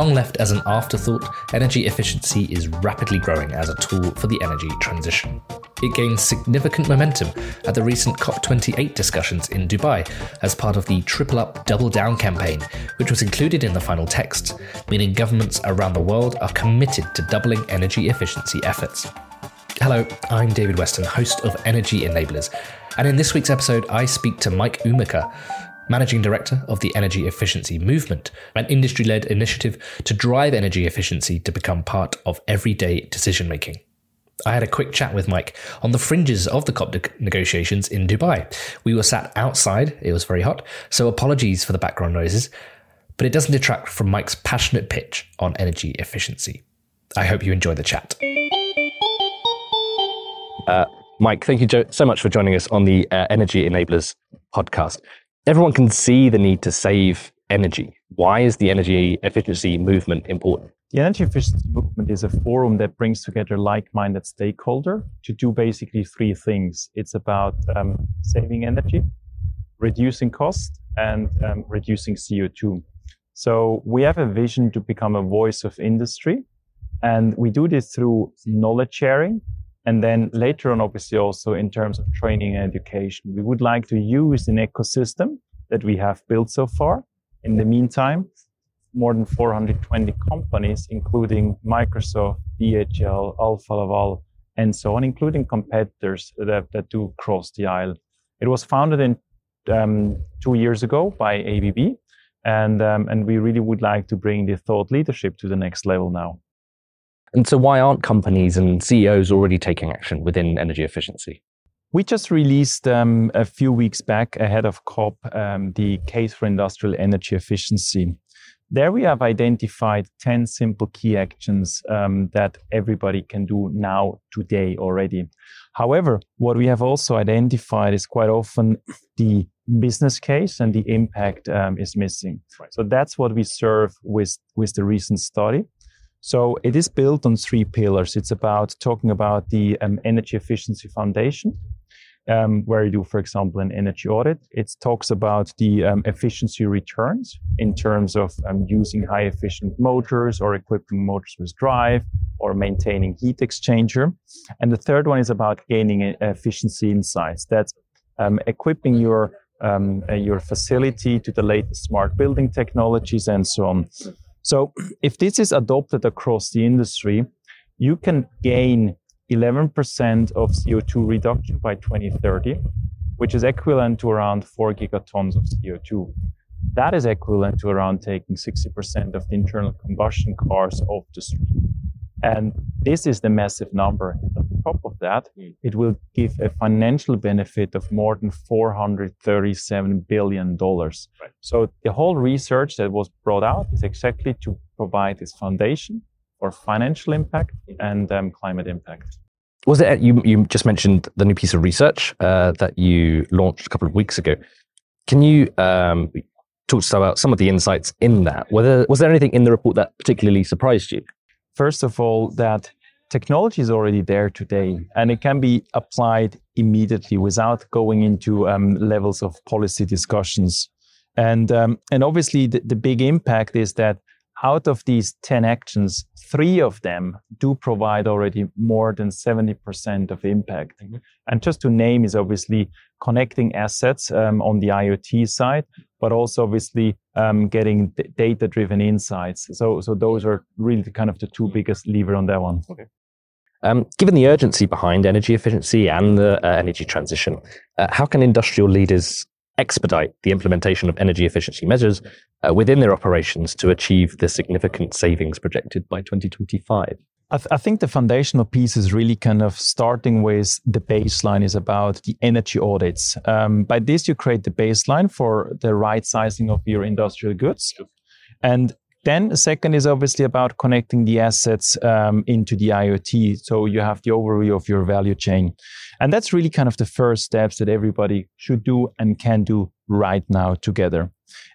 Long left as an afterthought, energy efficiency is rapidly growing as a tool for the energy transition. It gained significant momentum at the recent COP28 discussions in Dubai as part of the Triple Up Double Down campaign, which was included in the final text, meaning governments around the world are committed to doubling energy efficiency efforts. Hello, I'm David Weston, host of Energy Enablers, and in this week's episode, I speak to Mike Umiker, Managing Director of the Energy Efficiency Movement, an industry led initiative to drive energy efficiency to become part of everyday decision making. I had a quick chat with Mike on the fringes of the COP negotiations in Dubai. We were sat outside, it was very hot, so apologies for the background noises, but it doesn't detract from Mike's passionate pitch on energy efficiency. I hope you enjoy the chat. Uh, Mike, thank you so much for joining us on the uh, Energy Enablers podcast everyone can see the need to save energy. Why is the energy efficiency movement important? The energy efficiency movement is a forum that brings together like-minded stakeholders to do basically three things. It's about um, saving energy, reducing cost, and um, reducing CO2. So we have a vision to become a voice of industry, and we do this through knowledge sharing, and then later on, obviously, also in terms of training and education, we would like to use an ecosystem that we have built so far. In the meantime, more than 420 companies, including Microsoft, DHL, Alfa Laval, and so on, including competitors that, that do cross the aisle. It was founded in um, two years ago by ABB, and um, and we really would like to bring the thought leadership to the next level now. And so, why aren't companies and CEOs already taking action within energy efficiency? We just released um, a few weeks back ahead of COP um, the case for industrial energy efficiency. There we have identified 10 simple key actions um, that everybody can do now, today already. However, what we have also identified is quite often the business case and the impact um, is missing. Right. So that's what we serve with, with the recent study. So it is built on three pillars. It's about talking about the um, energy efficiency foundation, um, where you do, for example, an energy audit. It talks about the um, efficiency returns in terms of um, using high efficient motors or equipping motors with drive or maintaining heat exchanger. And the third one is about gaining efficiency insights. That's um, equipping your um, uh, your facility to the latest smart building technologies and so on. So if this is adopted across the industry, you can gain 11% of CO2 reduction by 2030, which is equivalent to around 4 gigatons of CO2. That is equivalent to around taking 60% of the internal combustion cars off the street. And this is the massive number. And on top of that, hmm. it will give a financial benefit of more than $437 billion. Right. So the whole research that was brought out is exactly to provide this foundation for financial impact and um, climate impact. Was it you? You just mentioned the new piece of research uh, that you launched a couple of weeks ago. Can you um, talk to us about some of the insights in that? Whether was there anything in the report that particularly surprised you? First of all, that technology is already there today and it can be applied immediately without going into um, levels of policy discussions. And, um, and obviously, the, the big impact is that out of these 10 actions, three of them do provide already more than 70% of impact. Mm-hmm. And just to name is obviously connecting assets um, on the IoT side, but also obviously um, getting d- data driven insights. So, so those are really the, kind of the two biggest lever on that one. Okay. Um, given the urgency behind energy efficiency and the uh, energy transition, uh, how can industrial leaders expedite the implementation of energy efficiency measures uh, within their operations to achieve the significant savings projected by 2025? I, th- I, think the foundational piece is really kind of starting with the baseline is about the energy audits. Um, by this, you create the baseline for the right sizing of your industrial goods. And then second is obviously about connecting the assets um, into the IoT. So you have the overview of your value chain. And that's really kind of the first steps that everybody should do and can do right now together.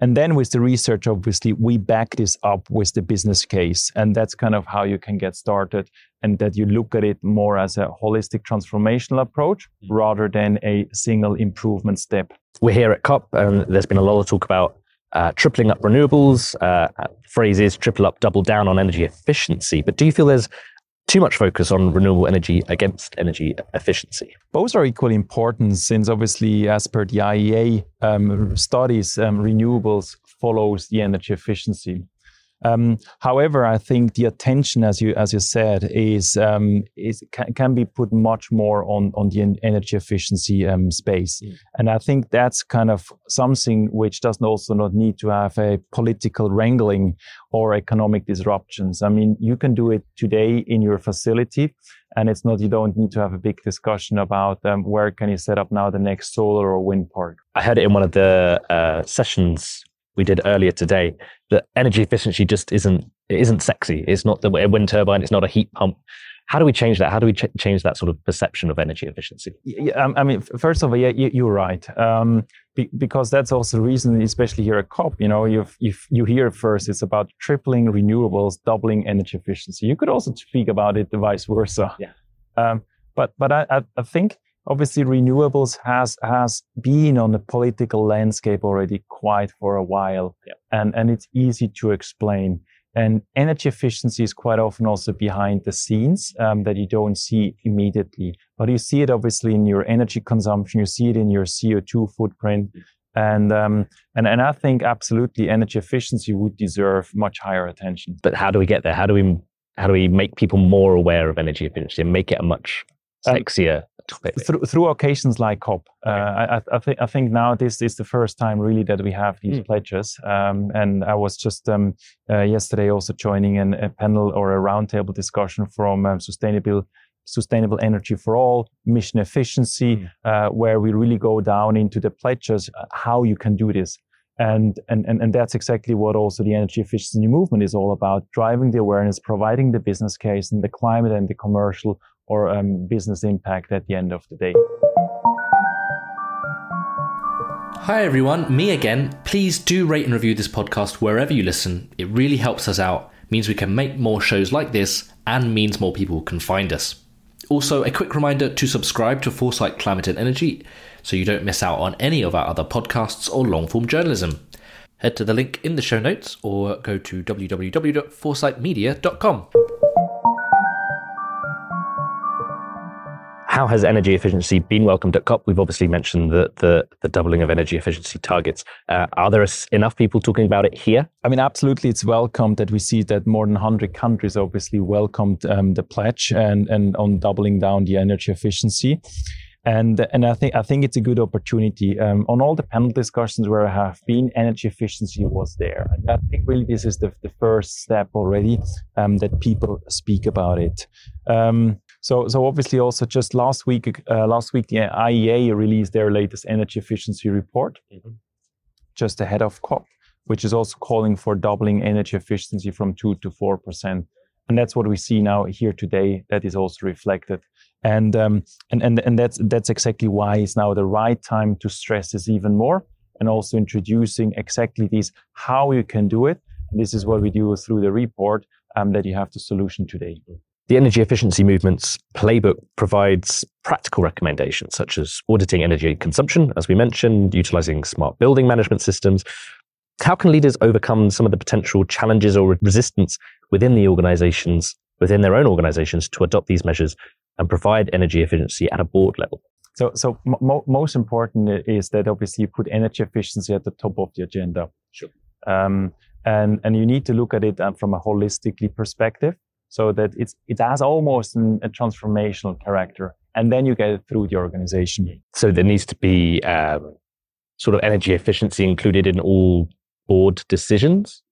And then with the research, obviously, we back this up with the business case. And that's kind of how you can get started and that you look at it more as a holistic transformational approach mm-hmm. rather than a single improvement step. We're here at COP and there's been a lot of talk about uh, tripling up renewables. Uh, phrase is triple up, double down on energy efficiency. But do you feel there's too much focus on renewable energy against energy efficiency? Both are equally important since obviously, as per the IEA um, studies, um, renewables follows the energy efficiency. Um, however, I think the attention, as you as you said, is um, is can, can, be put much more on on the energy efficiency um, space, mm. and I think that's kind of something which doesn't also not need to have a political wrangling or economic disruptions. I mean, you can do it today in your facility, and it's not you don't need to have a big discussion about um, where can you set up now the next solar or wind park. I heard it in one of the uh, sessions we did earlier today that energy efficiency just isn't it isn't sexy. It's not the wind turbine. It's not a heat pump. How do we change that? How do we ch- change that sort of perception of energy efficiency? Yeah, um, I mean, first of all, yeah, you, are right, um, be, because that's also the reason, especially here at COP. You know, you've, you've, you hear first, it's about tripling renewables, doubling energy efficiency. You could also speak about it the vice versa. Yeah. Um, but but I, I think obviously renewables has has been on the political landscape already quite for a while yeah. and and it's easy to explain and energy efficiency is quite often also behind the scenes um, that you don't see immediately but you see it obviously in your energy consumption you see it in your co2 footprint and um, and and I think absolutely energy efficiency would deserve much higher attention. But how do we get there? How do we how do we make people more aware of energy efficiency and make it a much um, sexier through, through occasions like COP. Uh, I, I, th- I, think now this is the first time really that we have these mm. pledges. Um, and I was just um, uh, yesterday also joining an, a panel or a roundtable discussion from um, sustainable sustainable energy for all, mission efficiency, mm. uh, where we really go down into the pledges, uh, how you can do this. And, and, and, and that's exactly what also the energy efficiency movement is all about, driving the awareness, providing the business case and the climate and the commercial or um, business impact at the end of the day. Hi everyone, me again. Please do rate and review this podcast wherever you listen. It really helps us out, means we can make more shows like this, and means more people can find us. Also, a quick reminder to subscribe to Foresight Climate and Energy so you don't miss out on any of our other podcasts or long form journalism. Head to the link in the show notes or go to www.foresightmedia.com. how has energy efficiency been welcomed at COP? We've obviously mentioned the the, the doubling of energy efficiency targets. Uh, are there enough people talking about it here? I mean, absolutely, it's welcomed that we see that more than 100 countries obviously welcomed um, the pledge and and on doubling down the energy efficiency. And, and I think I think it's a good opportunity. Um, on all the panel discussions where I have been, energy efficiency was there. And I think really this is the, the first step already um, that people speak about it. Um, so, so obviously, also just last week, uh, last week the IEA released their latest energy efficiency report, mm-hmm. just ahead of COP, which is also calling for doubling energy efficiency from two to four percent, and that's what we see now here today. That is also reflected, and um, and and and that's that's exactly why it's now the right time to stress this even more, and also introducing exactly this how you can do it. And this is what we do through the report um, that you have the solution today. Mm-hmm. The energy efficiency movement's playbook provides practical recommendations such as auditing energy consumption, as we mentioned, utilizing smart building management systems. How can leaders overcome some of the potential challenges or resistance within the organizations, within their own organizations to adopt these measures and provide energy efficiency at a board level? So, so mo- most important is that obviously you put energy efficiency at the top of the agenda. Sure. Um, and, and you need to look at it um, from a holistically perspective so that it's it has almost an, a transformational character. And then you get it through the organization. So there needs to be um, sort of energy efficiency included in all board decisions?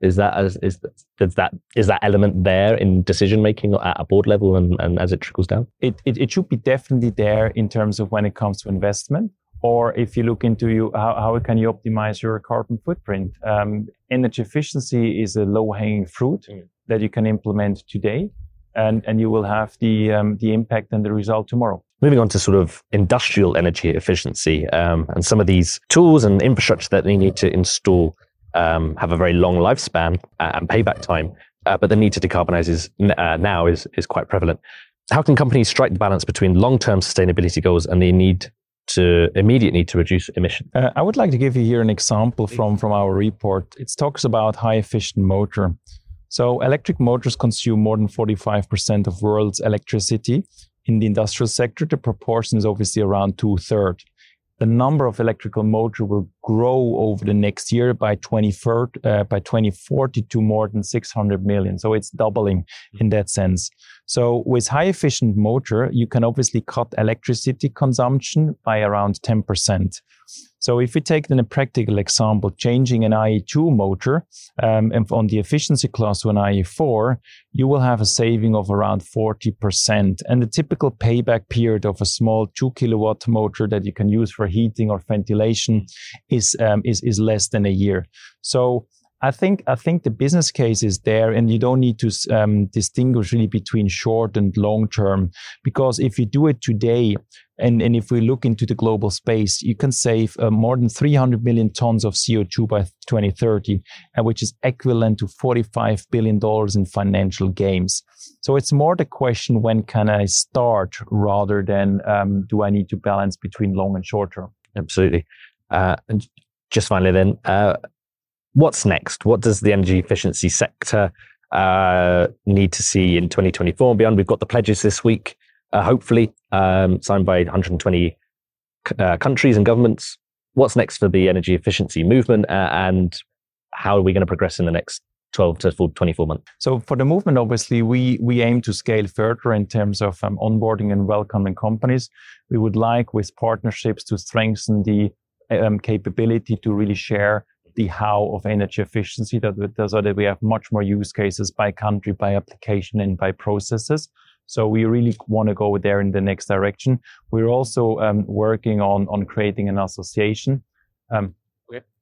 Is that as is does that is that element there in decision making at a board level and, and as it trickles down? It, it, it should be definitely there in terms of when it comes to investment. Or if you look into you, how, how can you optimize your carbon footprint? Um, energy efficiency is a low hanging fruit. Mm that you can implement today, and, and you will have the, um, the impact and the result tomorrow. Moving on to sort of industrial energy efficiency um, and some of these tools and infrastructure that they need to install um, have a very long lifespan and payback time, uh, but the need to decarbonize is uh, now is, is quite prevalent. How can companies strike the balance between long term sustainability goals and the need to immediate need to reduce emission? Uh, I would like to give you here an example from, from our report. It talks about high efficient motor. So electric motors consume more than 45% of world's electricity. In the industrial sector, the proportion is obviously around two thirds the number of electrical motor will grow over the next year by 2040, uh, by 2040 to more than 600 million. So it's doubling in that sense. So with high efficient motor, you can obviously cut electricity consumption by around 10%. So if we take then a practical example, changing an IE2 motor um, on the efficiency class to an IE4, you will have a saving of around 40%. And the typical payback period of a small two kilowatt motor that you can use for heating or ventilation is, um, is, is less than a year. So I think I think the business case is there, and you don't need to um, distinguish really between short and long term, because if you do it today, and, and if we look into the global space, you can save uh, more than 300 million tons of CO2 by 2030, uh, which is equivalent to 45 billion dollars in financial gains. So it's more the question when can I start rather than um, do I need to balance between long and short term. Absolutely. Uh, and just finally, then uh, what's next? What does the energy efficiency sector uh, need to see in 2024 and beyond? We've got the pledges this week, uh, hopefully um, signed by 120 uh, countries and governments. What's next for the energy efficiency movement, uh, and how are we going to progress in the next 12 to 24 months? So for the movement, obviously, we we aim to scale further in terms of um, onboarding and welcoming companies. We would like, with partnerships, to strengthen the um, capability to really share the how of energy efficiency that so that we have much more use cases by country, by application, and by processes. So we really want to go there in the next direction. We're also um, working on on creating an association. Um,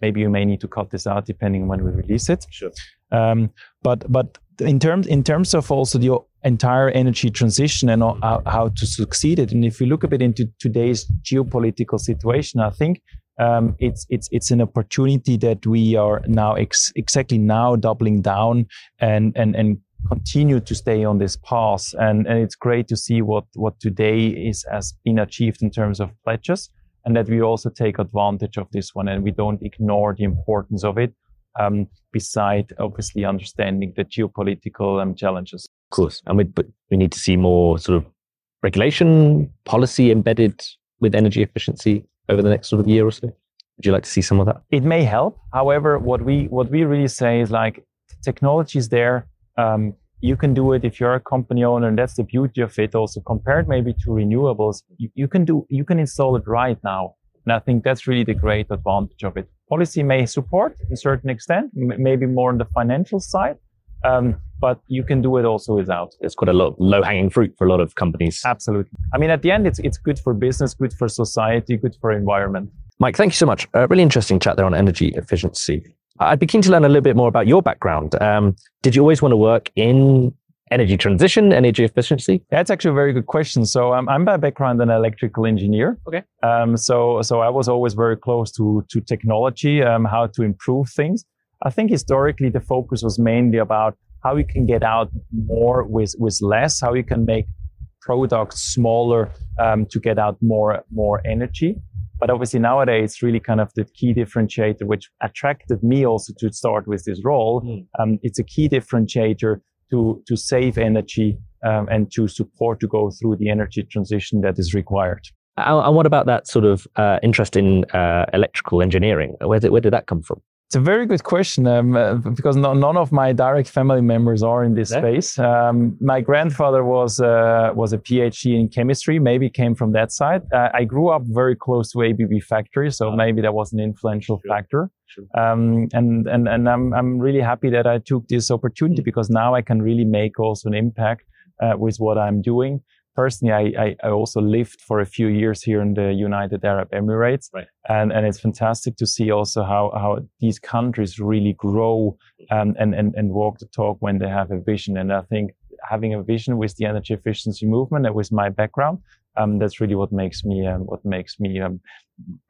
maybe you may need to cut this out depending on when we release it. Sure. Um, but but in terms in terms of also the entire energy transition and how, how to succeed it, and if you look a bit into today's geopolitical situation, I think um, it's it's it's an opportunity that we are now ex- exactly now doubling down and and and continue to stay on this path. And and it's great to see what what today is has been achieved in terms of pledges, and that we also take advantage of this one and we don't ignore the importance of it. Um, beside obviously understanding the geopolitical um, challenges. Of course, and we but we need to see more sort of regulation policy embedded with energy efficiency over the next sort of year or so? Would you like to see some of that? It may help. However, what we what we really say is like technology is there. Um, you can do it if you're a company owner, and that's the beauty of it. Also, compared maybe to renewables, you, you can do you can install it right now, and I think that's really the great advantage of it. Policy may support a certain extent, m- maybe more on the financial side, um, but you can do it also without. It's quite a lot low hanging fruit for a lot of companies. Absolutely. I mean, at the end, it's, it's good for business, good for society, good for environment. Mike, thank you so much. A really interesting chat there on energy efficiency. I'd be keen to learn a little bit more about your background. Um, did you always want to work in energy transition, energy efficiency? That's actually a very good question. So um, I'm by background an electrical engineer. Okay. Um, so so I was always very close to to technology, um, how to improve things. I think historically the focus was mainly about how you can get out more with, with less, how you can make products smaller um, to get out more, more energy. But obviously nowadays, it's really kind of the key differentiator, which attracted me also to start with this role. Mm. Um, it's a key differentiator to, to save energy um, and to support to go through the energy transition that is required. And what about that sort of uh, interest in uh, electrical engineering? Where did, where did that come from? It's a very good question um, uh, because no, none of my direct family members are in this yeah. space. Um, my grandfather was uh, was a PhD in chemistry, maybe came from that side. Uh, I grew up very close to ABB factory, so maybe that was an influential sure. factor. Sure. Um, and and and I'm I'm really happy that I took this opportunity mm. because now I can really make also an impact uh, with what I'm doing personally, I, I, also lived for a few years here in the United Arab Emirates. Right. And, and it's fantastic to see also how, how these countries really grow um, and, and, and walk the talk when they have a vision. And I think having a vision with the energy efficiency movement and with my background, um, that's really what makes me, um, what makes me um,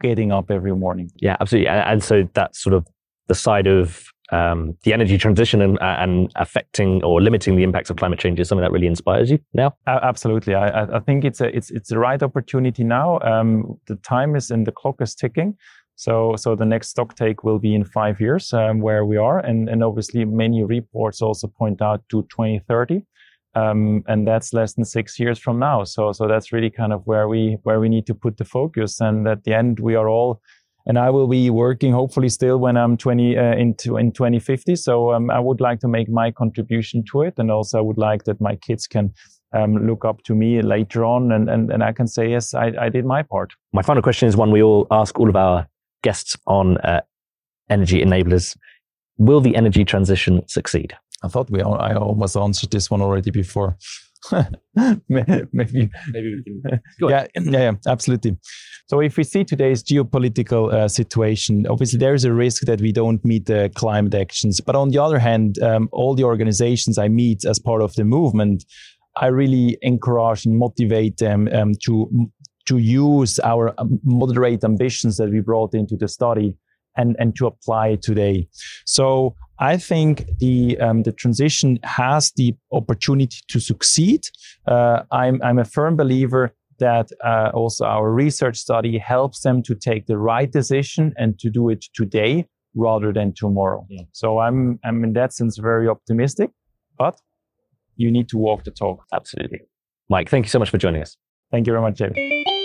getting up every morning. Yeah, absolutely. And, and so that's sort of the side of um, the energy transition and, and affecting or limiting the impacts of climate change is something that really inspires you now? Uh, absolutely. I, I, think it's a it's it's the right opportunity now. Um, the time is and the clock is ticking. So so the next stock take will be in five years um, where we are, and and obviously many reports also point out to 2030. Um, and that's less than six years from now. So, so that's really kind of where we where we need to put the focus. And at the end, we are all and I will be working hopefully still when I'm 20 uh, into in 2050. So um, I would like to make my contribution to it, and also I would like that my kids can um, look up to me later on, and and, and I can say yes, I, I did my part. My final question is one we all ask all of our guests on uh, energy enablers: Will the energy transition succeed? I thought we I almost answered this one already before. maybe. Maybe we can yeah, yeah yeah absolutely. So if we see today's geopolitical uh, situation obviously there is a risk that we don't meet the climate actions. But on the other hand um, all the organizations i meet as part of the movement i really encourage and motivate them um, to to use our um, moderate ambitions that we brought into the study and, and to apply it today. So I think the um, the transition has the opportunity to succeed. Uh, I'm I'm a firm believer that uh, also our research study helps them to take the right decision and to do it today rather than tomorrow. Yeah. So I'm I'm in that sense very optimistic, but you need to walk the talk. Absolutely. Mike, thank you so much for joining us. Thank you very much, David.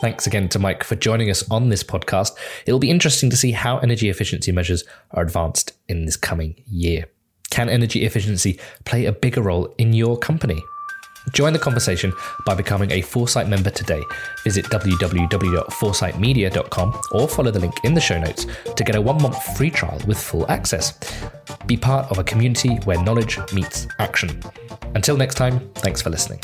Thanks again to Mike for joining us on this podcast. It'll be interesting to see how energy efficiency measures are advanced in this coming year. Can energy efficiency play a bigger role in your company? Join the conversation by becoming a Foresight member today. Visit www.foresightmedia.com or follow the link in the show notes to get a one month free trial with full access. Be part of a community where knowledge meets action. Until next time, thanks for listening.